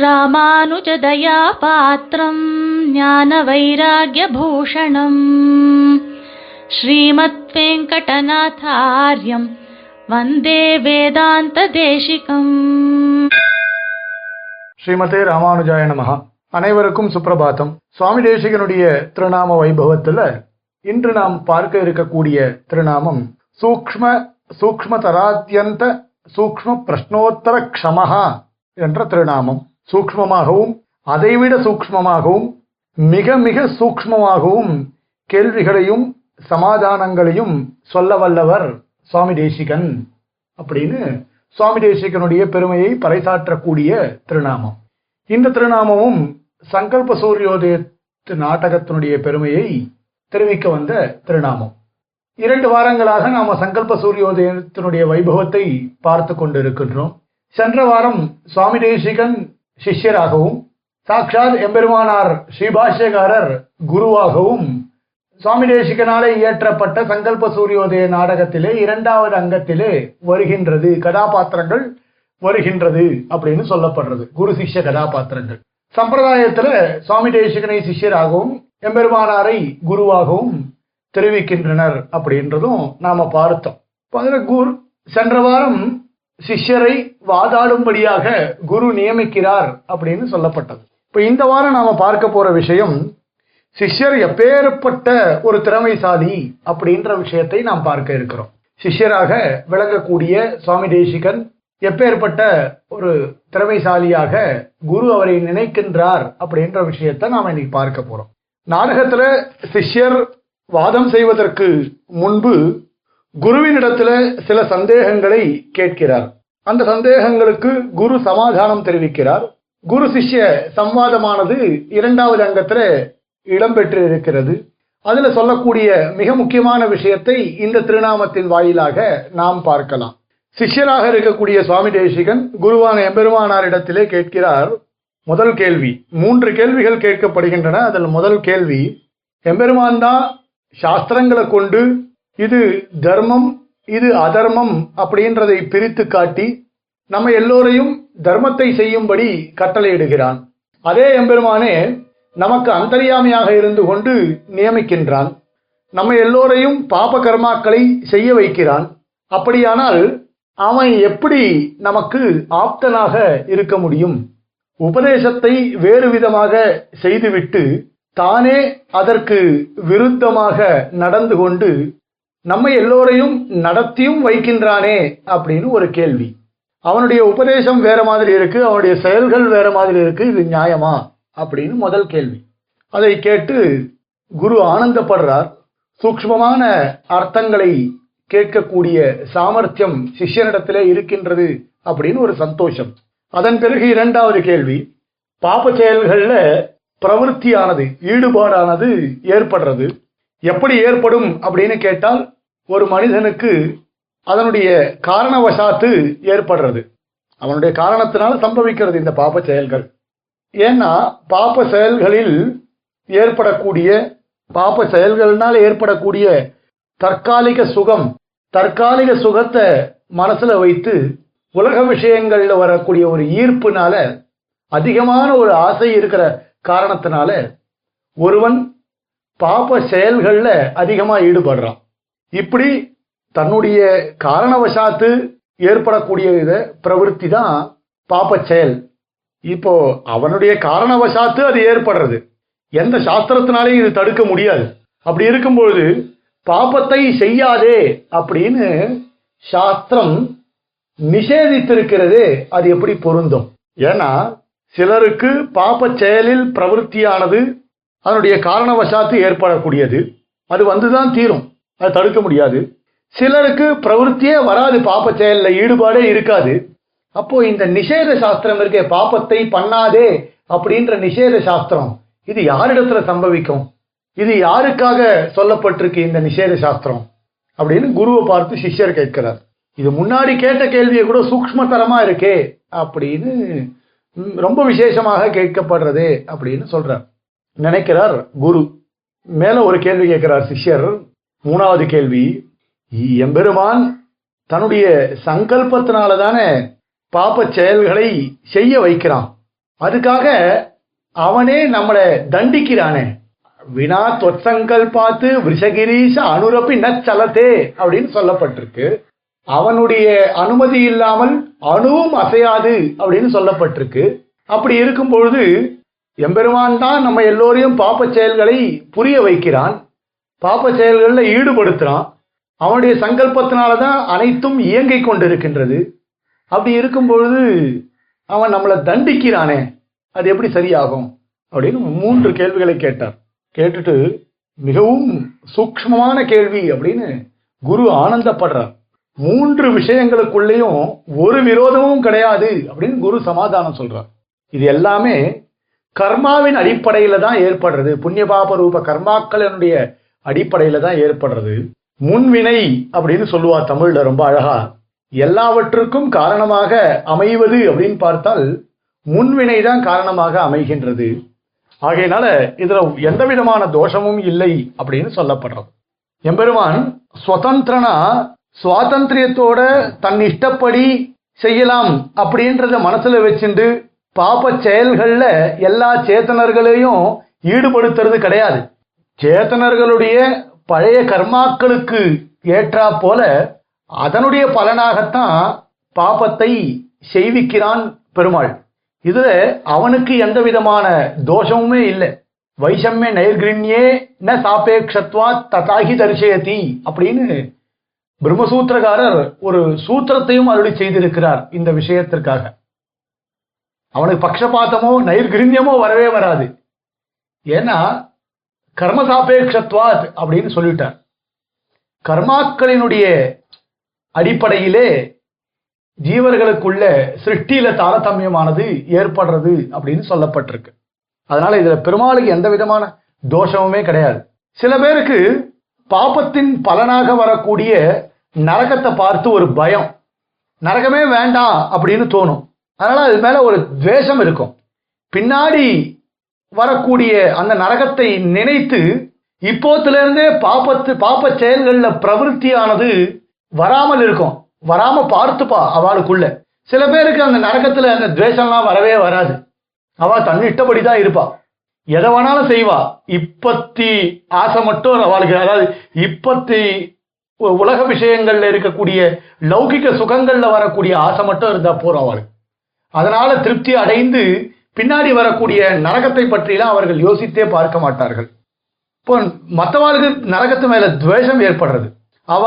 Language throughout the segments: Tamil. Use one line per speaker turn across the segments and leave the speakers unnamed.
ராமானுஜதயாபாத்திரம் பாத்திரம் ஞான வைராகியபூஷணம் ஸ்ரீமத் வெங்கடநாதாரியம் வந்தே வேதாந்த தேசிகம்
ஸ்ரீமதே ராமானுஜாய நமஹா அனைவருக்கும் சுப்பிரபாத்தம். சுவாமி தேசிகனுடைய திருநாம வைபவத்துல இன்று நாம் பார்க்க இருக்கக்கூடிய திருநாமம் சூக்ம சூக்ஷ்மதராத்யந்த சூக்ம பிரஷ்னோத்தர க்ஷமஹா என்ற திருநாமம். சூக்ஷ்மமாகவும் அதைவிட சூக்ஷ்மமாகவும் மிக மிக சூக்ஷ்மமாகவும் கேள்விகளையும் சமாதானங்களையும் சொல்ல வல்லவர் சுவாமி தேசிகன். அப்படின்னு சுவாமி தேசிகனுடைய பெருமையை பறைசாற்றக்கூடிய திருநாமம். இந்த திருநாமமும் சங்கல்ப சூரியோதயத்து நாடகத்தினுடைய பெருமையை தெரிவிக்க வந்த திருநாமம். இரண்டு வாரங்களாக நாம சங்கல்ப சூரியோதயத்தினுடைய வைபவத்தை பார்த்து கொண்டிருக்கின்றோம். சென்ற வாரம் சுவாமி தேசிகன் சிஷ்யராகவும் சாக்ஷாத் எம்பெருமானார் ஸ்ரீபாஷ்யகாரர் குருவாகவும் சுவாமி தேசிகனாலே இயற்றப்பட்ட சங்கல்ப சூரியோதய நாடகத்திலே இரண்டாவது அங்கத்திலே வருகின்றது கதாபாத்திரங்கள் வருகின்றது அப்படின்னு சொல்லப்படுறது. குரு சிஷ்ய கதாபாத்திரங்கள். சம்பிரதாயத்துல சுவாமி தேசிகனை சிஷ்யராகவும் எம்பெருமானாரை குருவாகவும் தெரிவிக்கின்றனர் அப்படின்றதும் நாம பார்த்தோம். அதுல குர் சென்ற வாரம் சிஷ்யரை வாதாடும்படியாக குரு நியமிக்கிறார் அப்படின்னு சொல்லப்பட்டது. இப்போ இந்த வாரம் நாம பார்க்க போற விஷயம் சிஷ்யர் எப்பேற்பட்ட ஒரு திறமைசாலி அப்படின்ற விஷயத்தை நாம் பார்க்க இருக்கிறோம். சிஷ்யராக விளங்கக்கூடிய சுவாமி தேசிகன் எப்பேற்பட்ட ஒரு திறமைசாலியாக குரு அவரை நினைக்கின்றார் அப்படின்ற விஷயத்தை நாம் இன்னைக்கு பார்க்க போறோம். நாடகத்துல சிஷ்யர் வாதம் செய்வதற்கு முன்பு குருவினிடத்துல சில சந்தேகங்களை கேட்கிறார். அந்த சந்தேகங்களுக்கு குரு சமாதானம் தெரிவிக்கிறார். குரு சிஷ்ய சம்வாதமானது இரண்டாவது அங்கத்துல இடம்பெற்று இருக்கிறது அதுல சொல்லக்கூடிய மிக முக்கியமான விஷயத்தை இந்த திருநாமத்தின் வாயிலாக நாம் பார்க்கலாம். சிஷ்யராக இருக்கக்கூடிய சுவாமி தேசிகன் குருவான எம்பெருமானாரிடத்திலே கேட்கிறார் முதல் கேள்வி. மூன்று கேள்விகள் கேட்கப்படுகின்றன. அதில் முதல் கேள்வி எம்பெருமான் தான் சாஸ்திரங்களை கொண்டு இது தர்மம் இது அதர்மம் அப்படின்றதை பிரித்து காட்டி நம்ம எல்லோரையும் தர்மத்தை செய்யும்படி கட்டளையிடுகிறான். அதே எம்பெருமானே நமக்கு அந்தரியாமையாக இருந்து கொண்டு நியமிக்கின்றான். நம்ம எல்லோரையும் பாப கர்மாக்களை செய்ய வைக்கிறான். அப்படியானால் அவன் எப்படி நமக்கு ஆப்தனாக இருக்க முடியும்? உபதேசத்தை வேறு விதமாக செய்துவிட்டு தானே அதற்கு விருத்தமாக நடந்து கொண்டு நம்ம எல்லோரையும் நடத்தியும் வைக்கின்றானே அப்படின்னு ஒரு கேள்வி. அவனுடைய உபதேசம் வேற மாதிரி இருக்கு அவனுடைய செயல்கள் வேற மாதிரி இருக்கு இது நியாயமா அப்படின்னு முதல் கேள்வி. அதை கேட்டு குரு ஆனந்தப்படுறார். சூக்ஷ்மமான அர்த்தங்களை கேட்கக்கூடிய சாமர்த்தியம் சிஷ்யனிடத்திலே இருக்கின்றது அப்படின்னு ஒரு சந்தோஷம். அதன் பிறகு இரண்டாவது கேள்வி பாப செயல்கள்ல பிரவருத்தியானது ஈடுபாடானது ஏற்படுறது. எப்படி ஏற்படும் அப்படின்னு கேட்டால் ஒரு மனிதனுக்கு அதனுடைய காரணவசாத்து ஏற்படுறது. அவனுடைய காரணத்தினால் சம்பவிக்கிறது இந்த பாப செயல்கள். ஏன்னா பாப செயல்களில் ஏற்படக்கூடிய பாப செயல்கள்னால ஏற்படக்கூடிய தற்காலிக சுகம் தற்காலிக சுகத்தை மனசுல வைத்து உலக விஷயங்கள்ல வரக்கூடிய ஒரு ஈர்ப்புனால அதிகமான ஒரு ஆசை இருக்கிற காரணத்தினால ஒருவன் பாப செயல்கள்ல அதிகமா ஈடுபடுறான். இப்படி தன்னுடைய காரணவசாத்து ஏற்படக்கூடிய இதை பிரவருத்தி தான் பாப்ப செயல். இப்போ அவனுடைய காரணவசாத்து அது ஏற்படுறது. எந்த சாஸ்திரத்தினாலையும் இது தடுக்க முடியாது. அப்படி இருக்கும்பொழுது பாப்பத்தை செய்யாதே அப்படின்னு சாஸ்திரம் நிஷேதித்திருக்கிறதே அது எப்படி பொருந்தும்? ஏன்னா சிலருக்கு பாப்ப செயலில் பிரவருத்தியானது அதனுடைய காரணவசாத்து ஏற்படக்கூடியது. அது வந்துதான் தீரும். அதை தடுக்க முடியாது. சிலருக்கு பிரவருத்தியே வராது பாப்ப செயலில் ஈடுபாடே இருக்காது. அப்போ இந்த நிஷேத சாஸ்திரம் இருக்கே பாப்பத்தை பண்ணாதே அப்படின்ற நிஷேத சாஸ்திரம் இது யாரிடத்துல சம்பவிக்கும்? இது யாருக்காக சொல்லப்பட்டிருக்கு இந்த நிஷேத சாஸ்திரம்? அப்படின்னு குருவை பார்த்து சிஷ்யர் கேட்கிறார். இது முன்னாடி கேட்ட கேள்வியை கூட சூக்ஷ்மதரமா இருக்கே அப்படின்னு ரொம்ப விசேஷமாக கேட்கப்படுறதே அப்படின்னு சொல்றார். நினைக்கிறார் குரு. மேல ஒரு கேள்வி கேட்கிறார் சிஷ்யர். மூணாவது கேள்வி எம்பெருமான் தன்னுடைய சங்கல்பத்தினால தானே பாப்ப செயல்களை செய்ய வைக்கிறான். அதுக்காக அவனே நம்மளை தண்டிக்கிறானே. வினா தொற்சங்கல் பார்த்து விஷகிரீஷ அனுரப்பி நச்சலத்தே அப்படின்னு சொல்லப்பட்டிருக்கு. அவனுடைய அனுமதி இல்லாமல் அணுவும் அசையாது அப்படின்னு சொல்லப்பட்டிருக்கு. அப்படி இருக்கும் பொழுது எம்பெருமான் தான் நம்ம எல்லோரையும் பாப்ப செயல்களை புரிய வைக்கிறான். பாப்ப செயல்களில் ஈடுபடுத்துறான். அவனுடைய சங்கல்பத்தினால தான் அனைத்தும் இயங்கி கொண்டிருக்கின்றது. அப்படி இருக்கும் பொழுது அவன் நம்மளை தண்டிக்கிறானே அது எப்படி சரியாகும்? அப்படின்னு மூன்று கேள்விகளை கேட்டார். கேட்டுட்டு மிகவும் சூக்ஷ்மமான கேள்வி அப்படின்னு குரு ஆனந்தப்படுறார். மூன்று விஷயங்களுக்குள்ளேயும் ஒரு விரோதமும் கிடையாது அப்படின்னு குரு சமாதானம் சொல்றார். இது எல்லாமே கர்மாவின் அடிப்படையில தான் ஏற்படுறது. புண்ணிய பாப ரூப கர்மாக்களினுடைய அடிப்படையில தான் ஏற்படுறது. முன்வினை அப்படின்னு சொல்லுவா தமிழ்ல ரொம்ப அழகா. எல்லாவற்றுக்கும் காரணமாக அமைவது அப்படின்னு பார்த்தால் முன்வினை தான் காரணமாக அமைகின்றது. ஆகையினால இதுல எந்த விதமான தோஷமும் இல்லை அப்படின்னு சொல்லப்படுறது. எம்பெருமான் சுதந்திரனா சுவாதந்திரியத்தோட தன் இஷ்டப்படி செய்யலாம் அப்படின்றத மனசுல வச்சுண்டு பாப்ப செயல்கள்ல எல்லா சேத்தனர்களையும் ஈடுபடுத்துறது கிடையாது. சேத்தனர்களுடைய பழைய கர்மாக்களுக்கு ஏற்றா போல அதனுடைய பலனாகத்தான் பாபத்தை செய்விக்கிறான் பெருமாள். இதுல அவனுக்கு எந்த விதமான தோஷமுமே இல்லை. வைஷம்ய நைர்கிருண்யே ந சாபேக்ஷத்வா ததாகி தரிசயதி அப்படின்னு பிரம்மசூத்திரகாரர் ஒரு சூத்திரத்தையும் அருளி செய்திருக்கிறார் இந்த விஷயத்திற்காக. அவனுக்கு பக்ஷபாத்தமோ நைர்கிருண்யமோ வரவே வராது. ஏன்னா கர்மசாபேக்ஷத்வாத் அப்படின்னு சொல்லிட்டார். கர்மாக்களினுடைய அடிப்படையிலே ஜீவர்களுக்குள்ள சிருஷ்டியில தாரதமியமானது ஏற்படுறது அப்படின்னு சொல்லப்பட்டிருக்கு. அதனால இதுல பெருமாளுக்கு எந்த விதமான தோஷமுமே கிடையாது. சில பேருக்கு பாப்பத்தின் பலனாக வரக்கூடிய நரகத்தை பார்த்து ஒரு பயம். நரகமே வேண்டாம் அப்படின்னு தோணும். அதனால அது மேல ஒரு துவேஷம் இருக்கும். பின்னாடி வரக்கூடிய அந்த நரகத்தை நினைத்து இப்போத்திலிருந்தே பாப்பத்து பாப்ப செயல்களில் பிரவருத்தியானது வராமல் இருக்கும். வராம பார்த்துப்பா அவளுக்குள்ள. சில பேருக்கு அந்த நரகத்துல அந்த துவேஷம்லாம் வரவே வராது. அவ தன்னிட்டபடி தான் இருப்பா. எதை வேணாலும் செய்வா. இப்பத்தி ஆசை மட்டும் அவளுக்கு. அதாவது இப்பத்தி உ- உலக விஷயங்கள்ல இருக்கக்கூடிய லௌகிக சுகங்கள்ல வரக்கூடிய ஆசை மட்டும் இருந்தா போறோம் அவளுக்கு. அதனால திருப்தி அடைந்து பின்னாடி வரக்கூடிய நரகத்தை பற்றிலாம் அவர்கள் யோசித்தே பார்க்க மாட்டார்கள். இப்போ மற்றவாளுக்கு நரகத்து மேல துவேஷம் ஏற்படுறது. அவ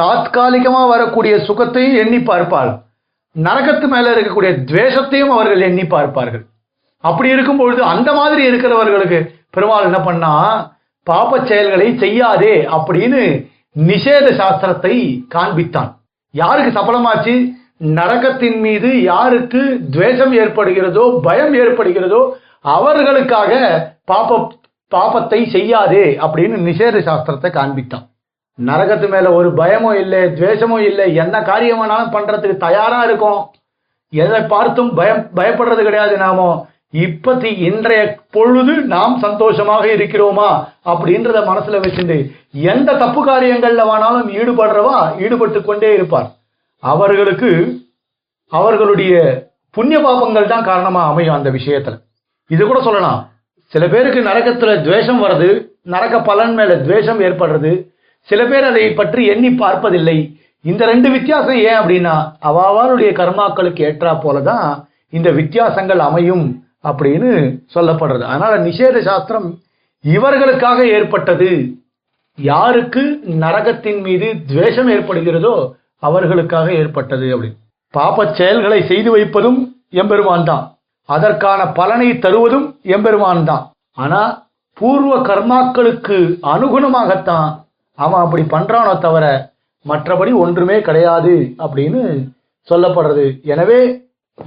தாத்காலிகமா வரக்கூடிய சுகத்தையும் எண்ணி பார்ப்பாள். நரகத்து மேல இருக்கக்கூடிய துவேஷத்தையும் அவர்கள் எண்ணி பார்ப்பார்கள். அப்படி இருக்கும் பொழுது அந்த மாதிரி இருக்கிறவர்களுக்கு பெருமாள் என்ன பண்ணா பாப செயல்களை செய்யாதே அப்படின்னு நிஷேத சாஸ்திரத்தை காண்பித்தான். யாருக்கு சபலமாச்சு? நரகத்தின் மீது யாருக்கு துவேஷம் ஏற்படுகிறதோ பயம் ஏற்படுகிறதோ அவர்களுக்காக பாப்ப பாப்பத்தை செய்யாதே அப்படின்னு நிஷேத சாஸ்திரத்தை காண்பித்தான். நரகத்து மேல ஒரு பயமும் இல்லை துவேஷமும் இல்லை என்ன காரியம் வேணாலும் பண்றதுக்கு தயாரா இருக்கும். எதை பார்த்தும் பயம் பயப்படுறது கிடையாது நாமோ. இப்பத்தி இன்றைய பொழுது நாம் சந்தோஷமாக இருக்கிறோமா அப்படின்றத மனசுல வச்சுட்டு எந்த தப்பு காரியங்கள்ல வேணாலும் ஈடுபடுறவா ஈடுபட்டு கொண்டே இருப்பார். அவர்களுக்கு அவர்களுடைய புண்ணிய பாபங்கள் தான் காரணமா அமையும் அந்த விஷயத்துல. இது கூட சொல்லலாம். சில பேருக்கு நரகத்துல துவேஷம் வர்றது நரக பலன் மேல துவேஷம் ஏற்படுறது. சில பேர் அதை பற்றி எண்ணி பார்ப்பதில்லை. இந்த ரெண்டு வித்தியாசம் ஏன் அப்படின்னா அவாவாருடைய கர்மாக்களுக்கு ஏற்றா போலதான் இந்த வித்தியாசங்கள் அமையும் அப்படின்னு சொல்லப்படுறது. அதனால நிஷேத சாஸ்திரம் இவர்களுக்காக ஏற்பட்டது. யாருக்கு நரகத்தின் மீது துவேஷம் ஏற்படுகிறதோ அவர்களுக்காக ஏற்பட்டது அப்படின்னு பாப்பச் செயல்களை செய்து வைப்பதும் எம்பெருமான் தான். அதற்கான பலனை தருவதும் எம்பெருமான் தான். ஆனா பூர்வ கர்மாக்களுக்கு அனுகுணமாகத்தான் அவன் அப்படி பண்றானோ தவிர மற்றபடி ஒன்றுமே கிடையாது அப்படின்னு சொல்லப்படுறது. எனவே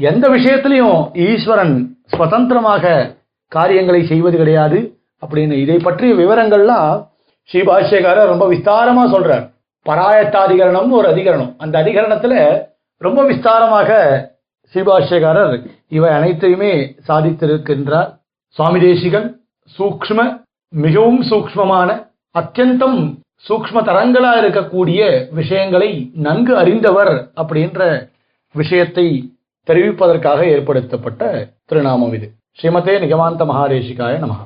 எந்த விஷயத்திலையும் ஈஸ்வரன் சுதந்திரமாக காரியங்களை செய்வது கிடையாது அப்படின்னு. இதை பற்றிய விவரங்கள்லாம் ஸ்ரீபாஷ்யக்காரர் ரொம்ப விஸ்தாரமா சொல்றார். பராயத்தாதிகரணம்னு ஒரு அதிகரணம். அந்த அதிகரணத்துல ரொம்ப விஸ்தாரமாக ஸ்ரீபாஷ்யக்காரர் இவை அனைத்தையுமே சாதித்திருக்கின்றார். சுவாமி தேசிகன் சூக்ஷ்ம மிகவும் சூக்ஷ்மமான அத்தியந்தம் சூக்ஷ்ம தரங்களா இருக்கக்கூடிய விஷயங்களை நன்கு அறிந்தவர் அப்படின்ற விஷயத்தை தெரிவிப்பதற்காக ஏற்படுத்தப்பட்ட திருநாமம் இது. ஸ்ரீமதே நிகமாந்த மகாதேசிகாய நமகா